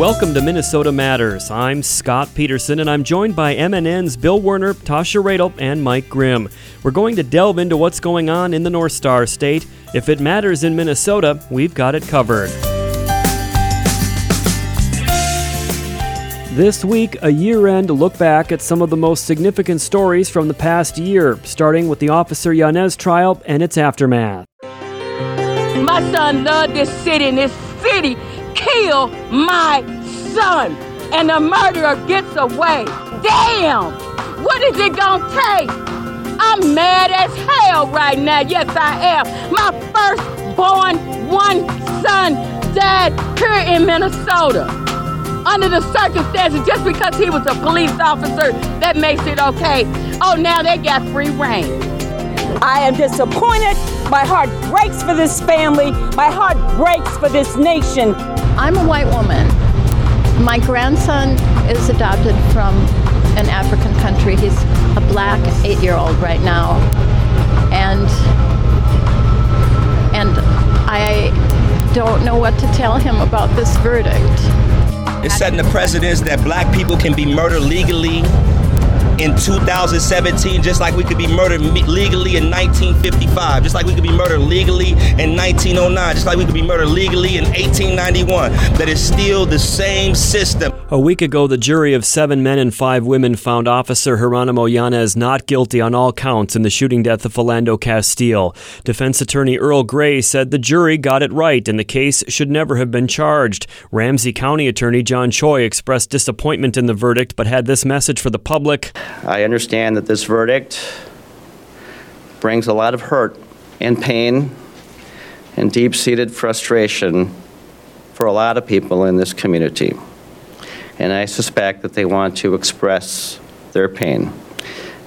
Welcome to Minnesota Matters. I'm Scott Peterson, and I'm joined by MNN's Bill Werner, Tasha Radel, and Mike Grimm. We're going to delve into what's going on in the North Star State. If it matters in Minnesota, we've got it covered. This week, a year end look back at some of the most significant stories from the past year, starting with the Officer Yanez trial and its aftermath. My son loved this city, and this city killed my son. And the murderer gets away. Damn! What is it gonna take? I'm mad as hell right now. Yes, I am. My firstborn one son died here in Minnesota. Under the circumstances, just because he was a police officer, that makes it okay. Oh, now they got free rein. I am disappointed. My heart breaks for this family. My heart breaks for this nation. I'm a white woman. My grandson is adopted from an African country. He's a black eight year old right now. And and I don't know what to tell him about this verdict. It's setting the precedence that black people can be murdered legally in 2017, just like we could be murdered legally in 1955, just like we could be murdered legally in 1909, just like we could be murdered legally in 1891. That is still the same system. A week ago, the jury of seven men and five women found Officer Geronimo Yanez not guilty on all counts in the shooting death of Philando Castile. Defense attorney Earl Gray said the jury got it right and the case should never have been charged. Ramsey County Attorney John Choi expressed disappointment in the verdict but had this message for the public. I understand that this verdict brings a lot of hurt and pain and deep seated frustration for a lot of people in this community. And I suspect that they want to express their pain.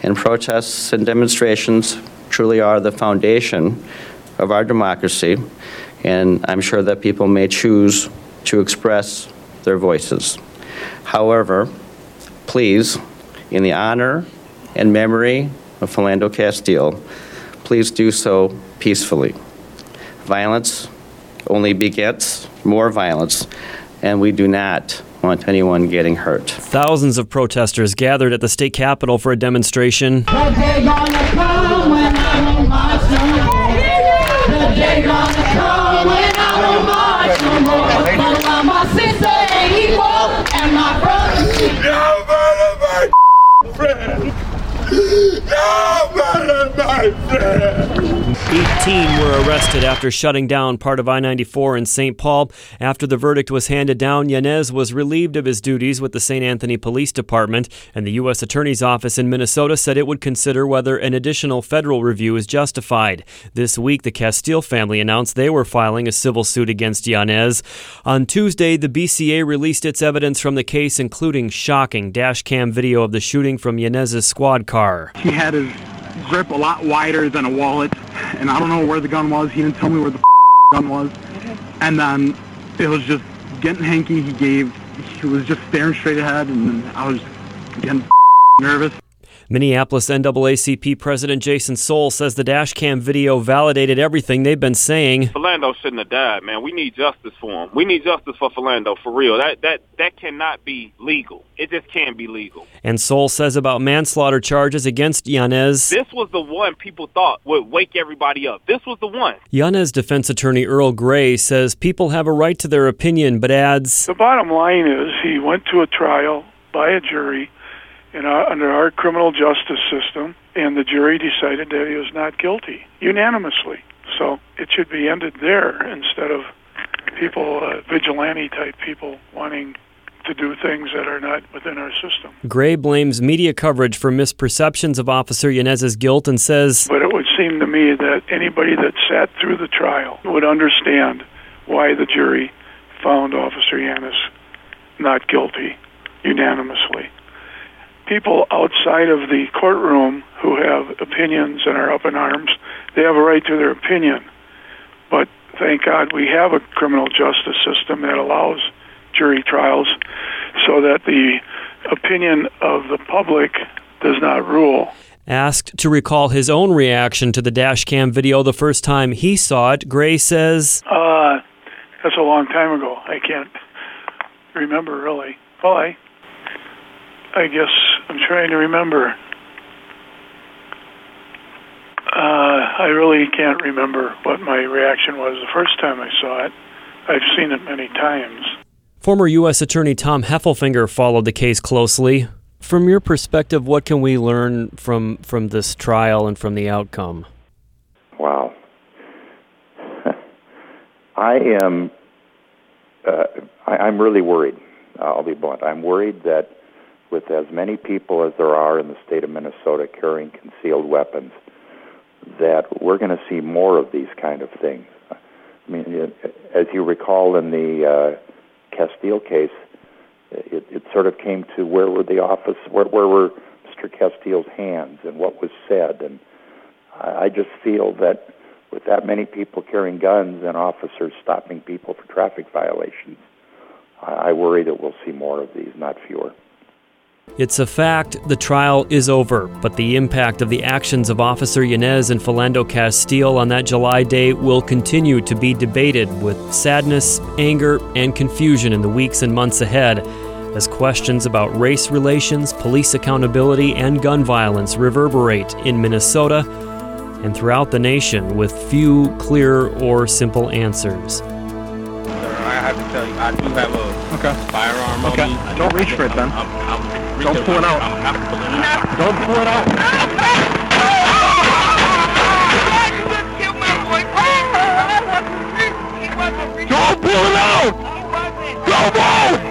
And protests and demonstrations truly are the foundation of our democracy. And I'm sure that people may choose to express their voices. However, please in the honor and memory of Philando Castile, please do so peacefully. Violence only begets more violence, and we do not want anyone getting hurt. Thousands of protesters gathered at the state capitol for a demonstration. Eighteen were arrested after shutting down part of I 94 in St. Paul. After the verdict was handed down, Yanez was relieved of his duties with the St. Anthony Police Department, and the U.S. Attorney's Office in Minnesota said it would consider whether an additional federal review is justified. This week, the Castile family announced they were filing a civil suit against Yanez. On Tuesday, the BCA released its evidence from the case, including shocking dashcam video of the shooting from Yanez's squad car. He had his grip a lot wider than a wallet, and I don't know where the gun was. He didn't tell me where the gun was. And then it was just getting hanky. He gave, he was just staring straight ahead, and I was getting nervous. Minneapolis NAACP President Jason Sole says the dashcam video validated everything they've been saying. Philando shouldn't have died, man. We need justice for him. We need justice for Philando for real. That that that cannot be legal. It just can't be legal. And Sole says about manslaughter charges against Yanez. This was the one people thought would wake everybody up. This was the one. Yanez defense attorney Earl Gray says people have a right to their opinion, but adds The bottom line is he went to a trial by a jury in our, under our criminal justice system, and the jury decided that he was not guilty unanimously. So it should be ended there instead of people, uh, vigilante type people, wanting to do things that are not within our system. Gray blames media coverage for misperceptions of Officer Yanez's guilt and says, But it would seem to me that anybody that sat through the trial would understand why the jury found Officer Yanez not guilty unanimously people outside of the courtroom who have opinions and are up in arms, they have a right to their opinion. But thank God we have a criminal justice system that allows jury trials so that the opinion of the public does not rule. Asked to recall his own reaction to the dashcam video the first time he saw it, Gray says, uh, That's a long time ago. I can't remember really. Well, I, I guess I'm trying to remember. Uh, I really can't remember what my reaction was the first time I saw it. I've seen it many times. Former U.S. Attorney Tom Heffelfinger followed the case closely. From your perspective, what can we learn from, from this trial and from the outcome? Wow. I am. Uh, I, I'm really worried. I'll be blunt. I'm worried that with as many people as there are in the state of Minnesota carrying concealed weapons, that we're going to see more of these kind of things. I mean, as you recall in the uh, Castile case, it, it sort of came to where were the office, where, where were Mr. Castile's hands, and what was said, and I, just feel that with that many people carrying guns and officers stopping people for traffic violations, I worry that we'll see more of these, not fewer. It's a fact the trial is over, but the impact of the actions of Officer Yanez and Philando Castile on that July day will continue to be debated with sadness, anger, and confusion in the weeks and months ahead as questions about race relations, police accountability, and gun violence reverberate in Minnesota and throughout the nation with few clear or simple answers. I have to tell you, I do have a Okay. firearm Okay. on me. Don't reach for it, I'm- then. I'm, I'm, Don't pull it out. I'm, I'm pulling it out. Don't pull it out. Don't pull it out! Don't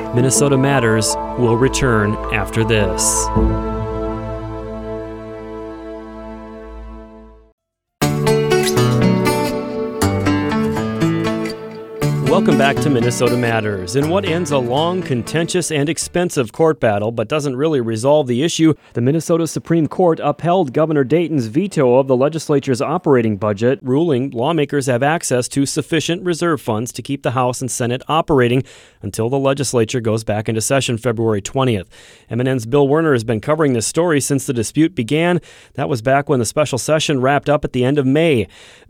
move! Minnesota Matters will return after this. Welcome back to Minnesota Matters. In what ends a long, contentious, and expensive court battle but doesn't really resolve the issue, the Minnesota Supreme Court upheld Governor Dayton's veto of the legislature's operating budget, ruling lawmakers have access to sufficient reserve funds to keep the House and Senate operating until the legislature goes back into session February 20th. MNN's Bill Werner has been covering this story since the dispute began. That was back when the special session wrapped up at the end of May.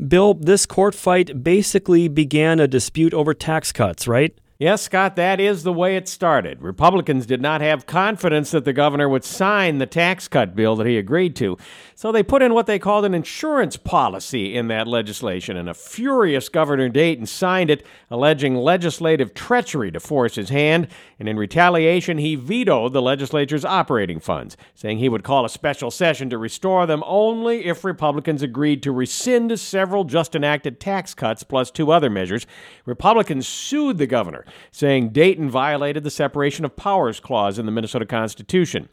Bill, this court fight basically began a dispute over tax cuts, right? Yes, Scott, that is the way it started. Republicans did not have confidence that the governor would sign the tax cut bill that he agreed to, so they put in what they called an insurance policy in that legislation, and a furious Governor Dayton signed it, alleging legislative treachery to force his hand, and in retaliation, he vetoed the legislature's operating funds, saying he would call a special session to restore them only if Republicans agreed to rescind several just enacted tax cuts plus two other measures. Republicans sued the governor saying Dayton violated the separation of powers clause in the Minnesota Constitution.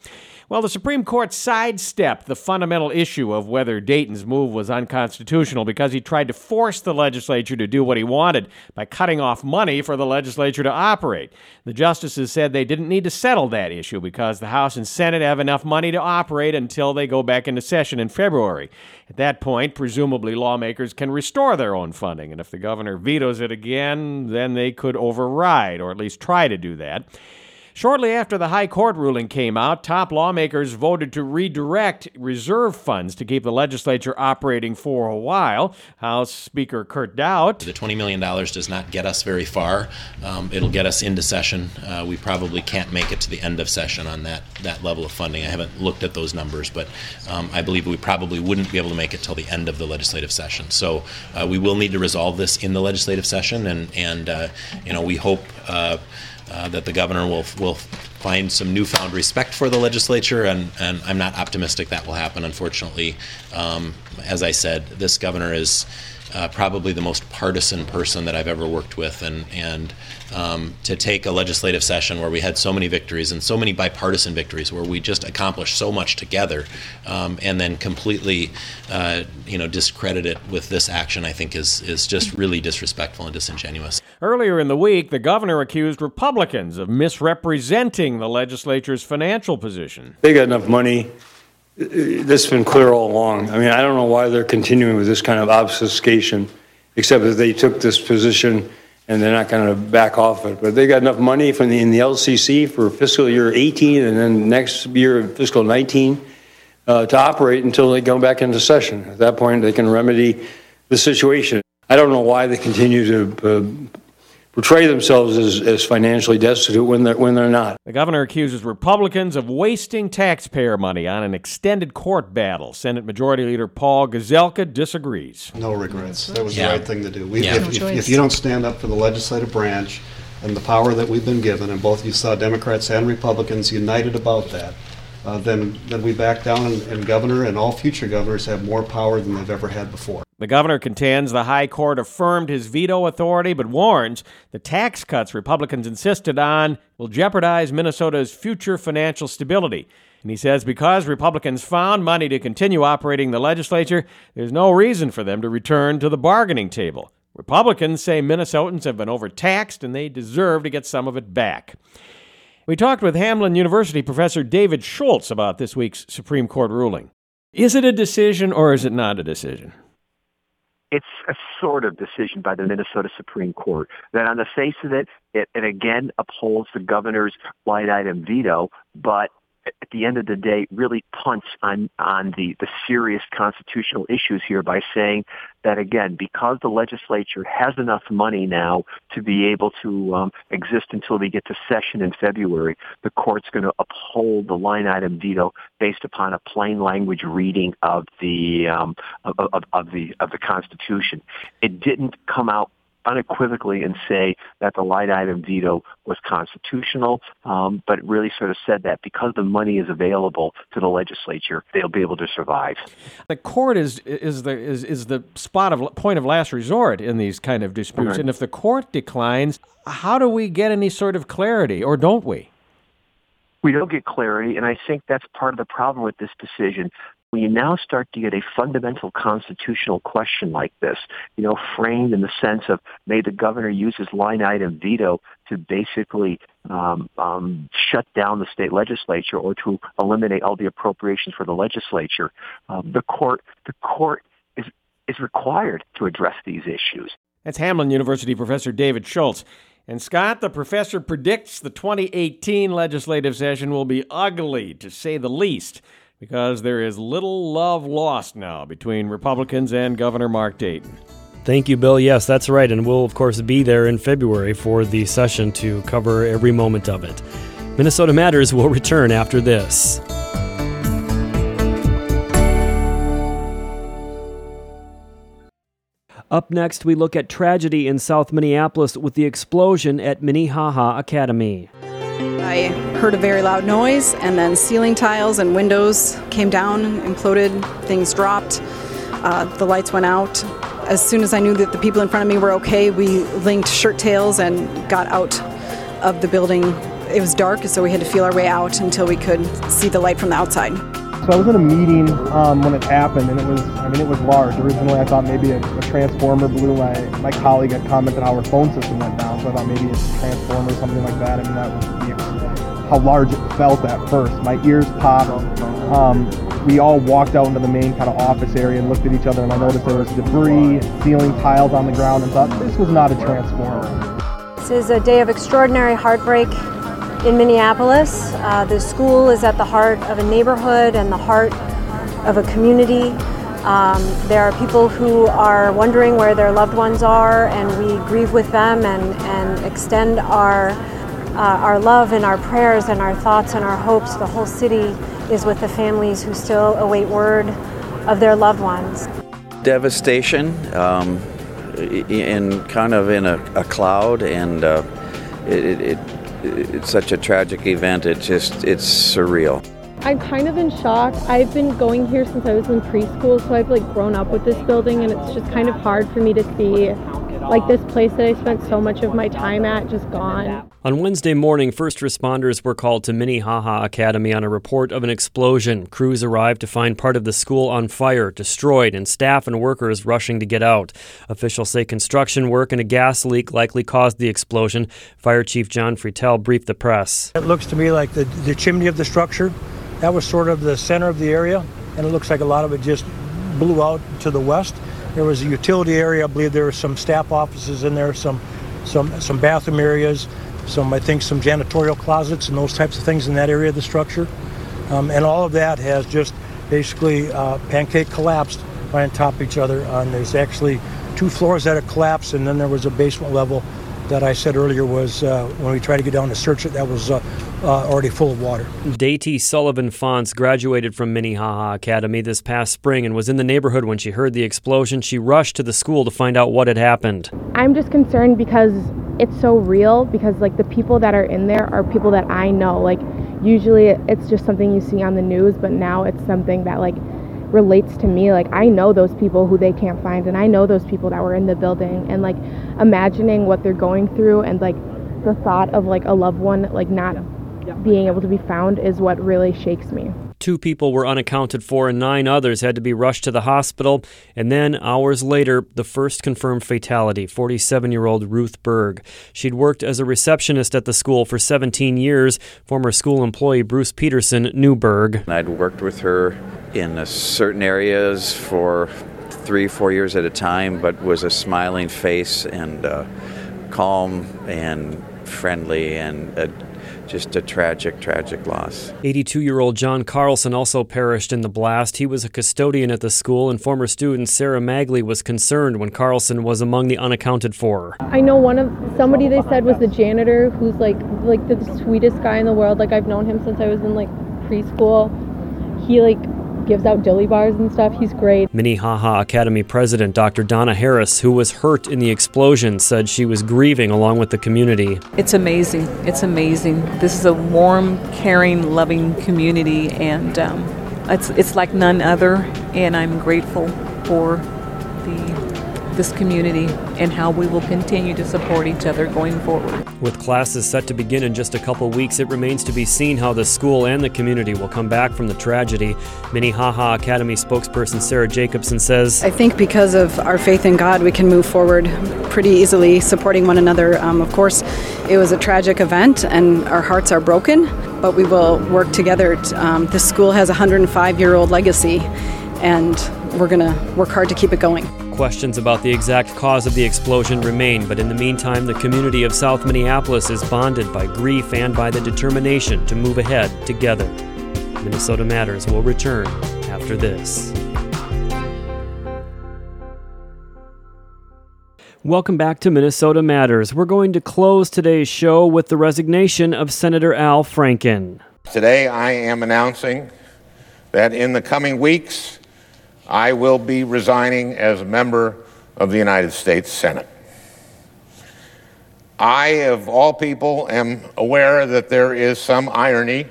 Well, the Supreme Court sidestepped the fundamental issue of whether Dayton's move was unconstitutional because he tried to force the legislature to do what he wanted by cutting off money for the legislature to operate. The justices said they didn't need to settle that issue because the House and Senate have enough money to operate until they go back into session in February. At that point, presumably lawmakers can restore their own funding, and if the governor vetoes it again, then they could override, or at least try to do that. Shortly after the High Court ruling came out, top lawmakers voted to redirect reserve funds to keep the legislature operating for a while. House Speaker Kurt Daudt. The $20 million does not get us very far. Um, it'll get us into session. Uh, we probably can't make it to the end of session on that, that level of funding. I haven't looked at those numbers, but um, I believe we probably wouldn't be able to make it till the end of the legislative session. So uh, we will need to resolve this in the legislative session, and, and uh, you know, we hope uh, that the governor will will find some newfound respect for the legislature, and, and I'm not optimistic that will happen. Unfortunately, um, as I said, this governor is uh, probably the most partisan person that I've ever worked with, and and um, to take a legislative session where we had so many victories and so many bipartisan victories, where we just accomplished so much together, um, and then completely, uh, you know, discredit it with this action, I think is is just really disrespectful and disingenuous. Earlier in the week, the governor accused Republicans of misrepresenting the legislature's financial position. They got enough money. This has been clear all along. I mean, I don't know why they're continuing with this kind of obfuscation, except that they took this position and they're not going to back off it. But they got enough money from the, in the LCC for fiscal year 18 and then next year, fiscal 19, uh, to operate until they go back into session. At that point, they can remedy the situation. I don't know why they continue to uh, portray themselves as, as financially destitute when they're, when they're not. The governor accuses Republicans of wasting taxpayer money on an extended court battle. Senate Majority Leader Paul Gazelka disagrees. No regrets. That was Yeah. the right thing to do. We, Yeah. if, No if, if you don't stand up for the legislative branch and the power that we've been given, and both you saw Democrats and Republicans united about that, uh, then, then we back down and, and governor and all future governors have more power than they've ever had before. The governor contends the high court affirmed his veto authority, but warns the tax cuts Republicans insisted on will jeopardize Minnesota's future financial stability. And he says because Republicans found money to continue operating the legislature, there's no reason for them to return to the bargaining table. Republicans say Minnesotans have been overtaxed and they deserve to get some of it back. We talked with Hamline University professor David Schultz about this week's Supreme Court ruling. Is it a decision or is it not a decision? It's a sort of decision by the Minnesota Supreme Court that on the face of it, it, it again upholds the governor's line item veto, but at the end of the day really punts on, on the, the serious constitutional issues here by saying that again, because the legislature has enough money now to be able to um, exist until they get to session in February, the court's going to uphold the line item veto based upon a plain language reading of the um, of, of, of the of the Constitution. It didn't come out unequivocally and say that the line item veto was constitutional, um, but really sort of said that because the money is available to the legislature, they'll be able to survive. The court is is the is, is the spot of point of last resort in these kind of disputes, Right. and if the court declines, how do we get any sort of clarity, or don't we? we don't get clarity, and I think that's part of the problem with this decision. When you now start to get a fundamental constitutional question like this, you know, framed in the sense of may the governor use his line item veto to basically um, um, shut down the state legislature or to eliminate all the appropriations for the legislature, um, the court the court is is required to address these issues. That's Hamline University professor David Schultz. And Scott, the professor predicts the 2018 legislative session will be ugly, to say the least, because there is little love lost now between Republicans and Governor Mark Dayton. Thank you, Bill. Yes, that's right. And we'll, of course, be there in February for the session to cover every moment of it. Minnesota Matters will return after this. Up next, we look at tragedy in South Minneapolis with the explosion at Minnehaha Academy. I heard a very loud noise, and then ceiling tiles and windows came down, imploded, things dropped, uh, the lights went out. As soon as I knew that the people in front of me were okay, we linked shirt tails and got out of the building. It was dark, so we had to feel our way out until we could see the light from the outside. So I was in a meeting um, when it happened, and it was, I mean, it was large. Originally, I thought maybe a, a transformer blew. My, my colleague had commented how our phone system went down, so I thought maybe it's a transformer or something like that. I mean, that was the, how large it felt at first. My ears popped. Um, we all walked out into the main kind of office area and looked at each other, and I noticed there was debris, ceiling tiles on the ground, and thought this was not a transformer. This is a day of extraordinary heartbreak in Minneapolis. Uh, the school is at the heart of a neighborhood and the heart of a community. Um, there are people who are wondering where their loved ones are, and we grieve with them and, and extend our, uh, our love and our prayers and our thoughts and our hopes. The whole city is with the families who still await word of their loved ones. devastation um, i- and kind of in a, a cloud and uh, it, it, it's such a tragic event it's just it's surreal I'm kind of in shock. I've been going here since I was in preschool, so I've like grown up with this building and it's just kind of hard for me to see like this place that I spent so much of my time at just gone. On Wednesday morning, first responders were called to Minnehaha Academy on a report of an explosion. Crews arrived to find part of the school on fire, destroyed, and staff and workers rushing to get out. Officials say construction work and a gas leak likely caused the explosion. Fire Chief John Fruetel briefed the press. It looks to me like the, the chimney of the structure, that was sort of the center of the area, and it looks like a lot of it just blew out to the west. There was a utility area. I believe there were some staff offices in there, some, some, some bathroom areas, some I think some janitorial closets and those types of things in that area of the structure, um, and all of that has just basically uh, pancake collapsed right on top of each other. And there's actually two floors that have collapsed, and then there was a basement level that I said earlier was uh, when we tried to get down to search it, that was uh, uh, already full of water. Daty Sullivan Fonts graduated from Minnehaha Academy this past spring and was in the neighborhood when she heard the explosion. She rushed to the school to find out what had happened. I'm just concerned because it's so real because like the people that are in there are people that I know. Like usually it's just something you see on the news, but now it's something that like relates to me like i know those people who they can't find and i know those people that were in the building and like imagining what they're going through and like the thought of like a loved one like not being able to be found is what really shakes me Two people were unaccounted for, and nine others had to be rushed to the hospital. And then, hours later, the first confirmed fatality 47 year old Ruth Berg. She'd worked as a receptionist at the school for 17 years. Former school employee Bruce Peterson knew Berg. I'd worked with her in certain areas for three, four years at a time, but was a smiling face and uh, calm and friendly and uh, just a tragic, tragic loss. 82 year old John Carlson also perished in the blast. He was a custodian at the school, and former student Sarah Magley was concerned when Carlson was among the unaccounted for. I know one of somebody they said was the janitor who's like like the sweetest guy in the world. Like I've known him since I was in like preschool. He like gives out dilly bars and stuff. He's great. Minnehaha Academy president Dr. Donna Harris, who was hurt in the explosion, said she was grieving along with the community. It's amazing. It's amazing. This is a warm, caring, loving community, and um, it's it's like none other. And I'm grateful for the this community and how we will continue to support each other going forward. With classes set to begin in just a couple weeks, it remains to be seen how the school and the community will come back from the tragedy. Minnehaha Academy spokesperson Sarah Jacobson says, I think because of our faith in God, we can move forward pretty easily, supporting one another. Um, of course, it was a tragic event and our hearts are broken, but we will work together. Um, this school has a 105 year old legacy, and we're going to work hard to keep it going. Questions about the exact cause of the explosion remain, but in the meantime, the community of South Minneapolis is bonded by grief and by the determination to move ahead together. Minnesota Matters will return after this. Welcome back to Minnesota Matters. We're going to close today's show with the resignation of Senator Al Franken. Today, I am announcing that in the coming weeks, I will be resigning as a member of the United States Senate. I, of all people, am aware that there is some irony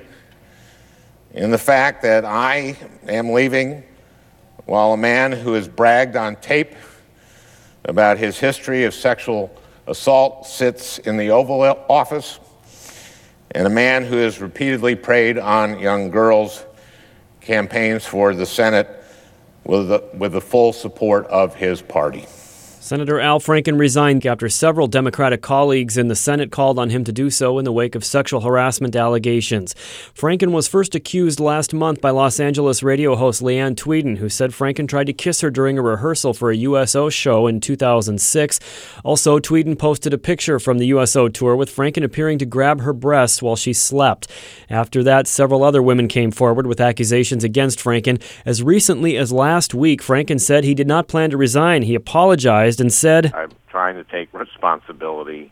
in the fact that I am leaving while a man who has bragged on tape about his history of sexual assault sits in the Oval Office, and a man who has repeatedly preyed on young girls campaigns for the Senate with the, with the full support of his party. Senator Al Franken resigned after several Democratic colleagues in the Senate called on him to do so in the wake of sexual harassment allegations. Franken was first accused last month by Los Angeles radio host Leeann Tweeden, who said Franken tried to kiss her during a rehearsal for a USO show in 2006. Also, Tweeden posted a picture from the USO tour with Franken appearing to grab her breasts while she slept. After that, several other women came forward with accusations against Franken. As recently as last week, Franken said he did not plan to resign. He apologized and said, I'm trying to take responsibility.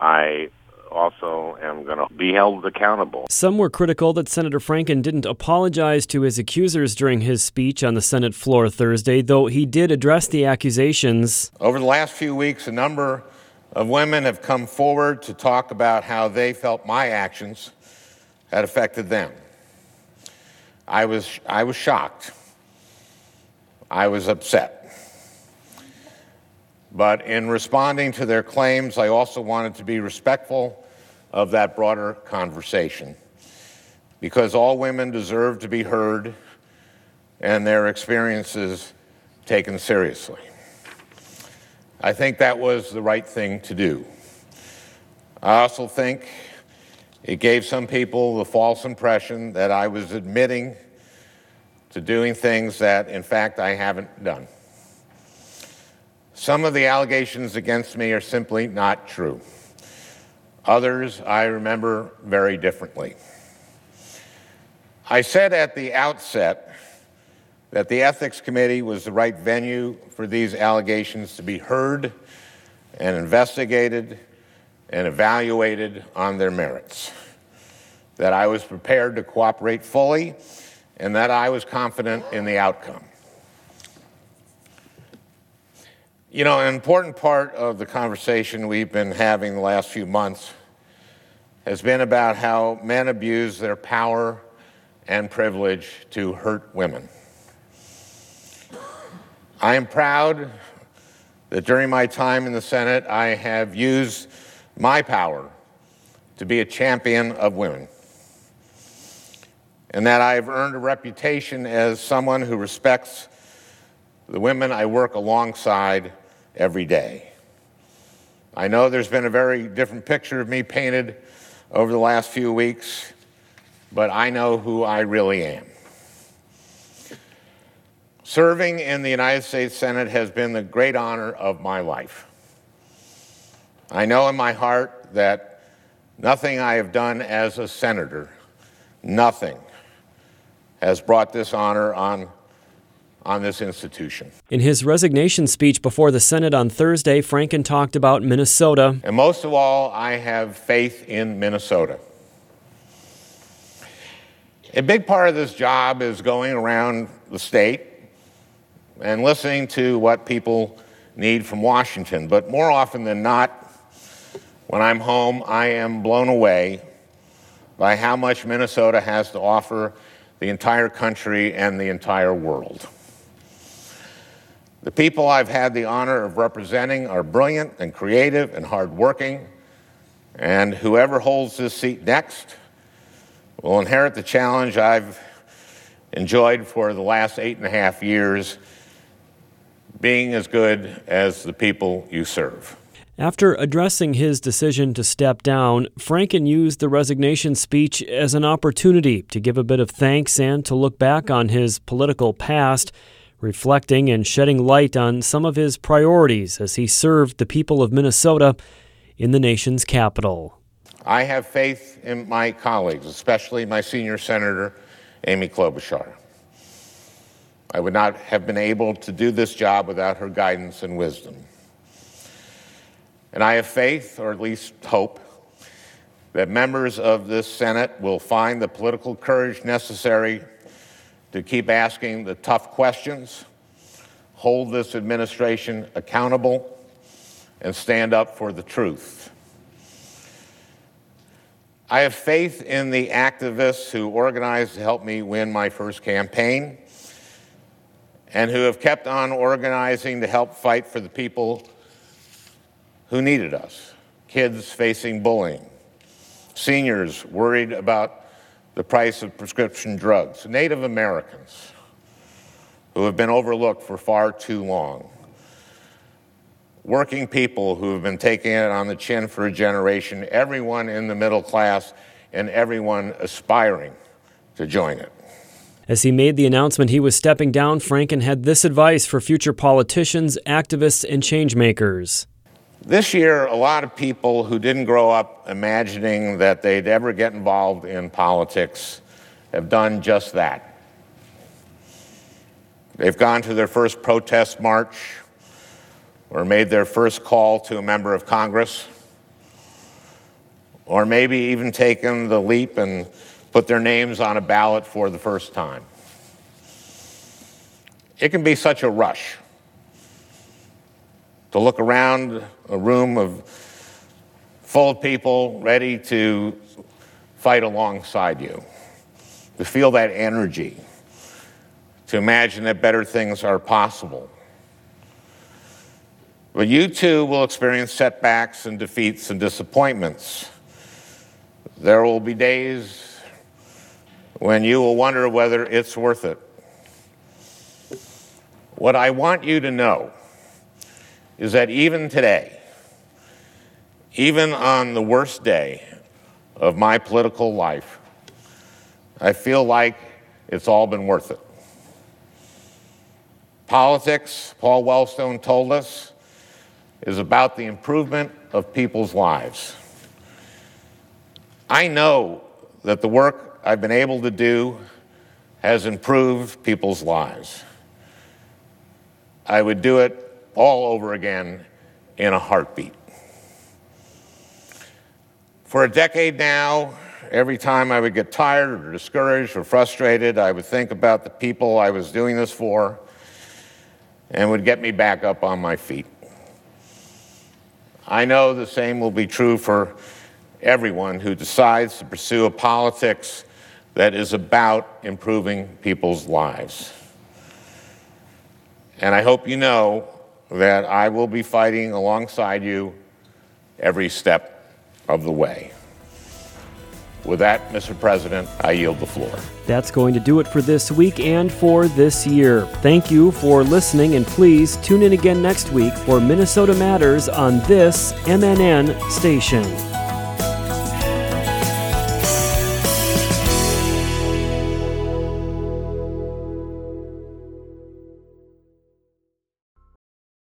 I also am going to be held accountable. Some were critical that Senator Franken didn't apologize to his accusers during his speech on the Senate floor Thursday, though he did address the accusations. Over the last few weeks, a number of women have come forward to talk about how they felt my actions had affected them. I was, I was shocked. I was upset. But in responding to their claims, I also wanted to be respectful of that broader conversation because all women deserve to be heard and their experiences taken seriously. I think that was the right thing to do. I also think it gave some people the false impression that I was admitting to doing things that, in fact, I haven't done. Some of the allegations against me are simply not true. Others I remember very differently. I said at the outset that the Ethics Committee was the right venue for these allegations to be heard and investigated and evaluated on their merits, that I was prepared to cooperate fully, and that I was confident in the outcome. You know, an important part of the conversation we've been having the last few months has been about how men abuse their power and privilege to hurt women. I am proud that during my time in the Senate, I have used my power to be a champion of women, and that I have earned a reputation as someone who respects the women I work alongside every day. I know there's been a very different picture of me painted over the last few weeks, but I know who I really am. Serving in the United States Senate has been the great honor of my life. I know in my heart that nothing I have done as a senator, nothing, has brought this honor on, on this institution. In his resignation speech before the Senate on Thursday, Franken talked about Minnesota. And most of all, I have faith in Minnesota. A big part of this job is going around the state and listening to what people need from Washington. But more often than not, when I'm home, I am blown away by how much Minnesota has to offer the entire country and the entire world. The people I've had the honor of representing are brilliant and creative and hardworking, and whoever holds this seat next will inherit the challenge I've enjoyed for the last eight and a half years being as good as the people you serve. After addressing his decision to step down, Franken used the resignation speech as an opportunity to give a bit of thanks and to look back on his political past, reflecting and shedding light on some of his priorities as he served the people of Minnesota in the nation's capital. I have faith in my colleagues, especially my senior senator, Amy Klobuchar. I would not have been able to do this job without her guidance and wisdom. And I have faith, or at least hope, that members of this Senate will find the political courage necessary to keep asking the tough questions, hold this administration accountable, and stand up for the truth. I have faith in the activists who organized to help me win my first campaign and who have kept on organizing to help fight for the people who needed us kids facing bullying, seniors worried about the price of prescription drugs, Native Americans who have been overlooked for far too long, working people who have been taking it on the chin for a generation, everyone in the middle class, and everyone aspiring to join it. As he made the announcement he was stepping down, Franken had this advice for future politicians, activists, and changemakers. This year, a lot of people who didn't grow up imagining that they'd ever get involved in politics have done just that. They've gone to their first protest march or made their first call to a member of Congress, or maybe even taken the leap and put their names on a ballot for the first time. It can be such a rush to look around a room of full of people ready to fight alongside you, to feel that energy, to imagine that better things are possible. But you too will experience setbacks and defeats and disappointments. There will be days when you will wonder whether it's worth it. What I want you to know is that even today, even on the worst day of my political life, I feel like it's all been worth it. Politics, Paul Wellstone told us, is about the improvement of people's lives. I know that the work I've been able to do has improved people's lives. I would do it all over again in a heartbeat. For a decade now, every time I would get tired or discouraged or frustrated, I would think about the people I was doing this for and would get me back up on my feet. I know the same will be true for everyone who decides to pursue a politics that is about improving people's lives. And I hope you know that I will be fighting alongside you every step of the way. With that, Mr. President, I yield the floor. That's going to do it for this week and for this year. Thank you for listening, and please tune in again next week for Minnesota Matters on this MNN station.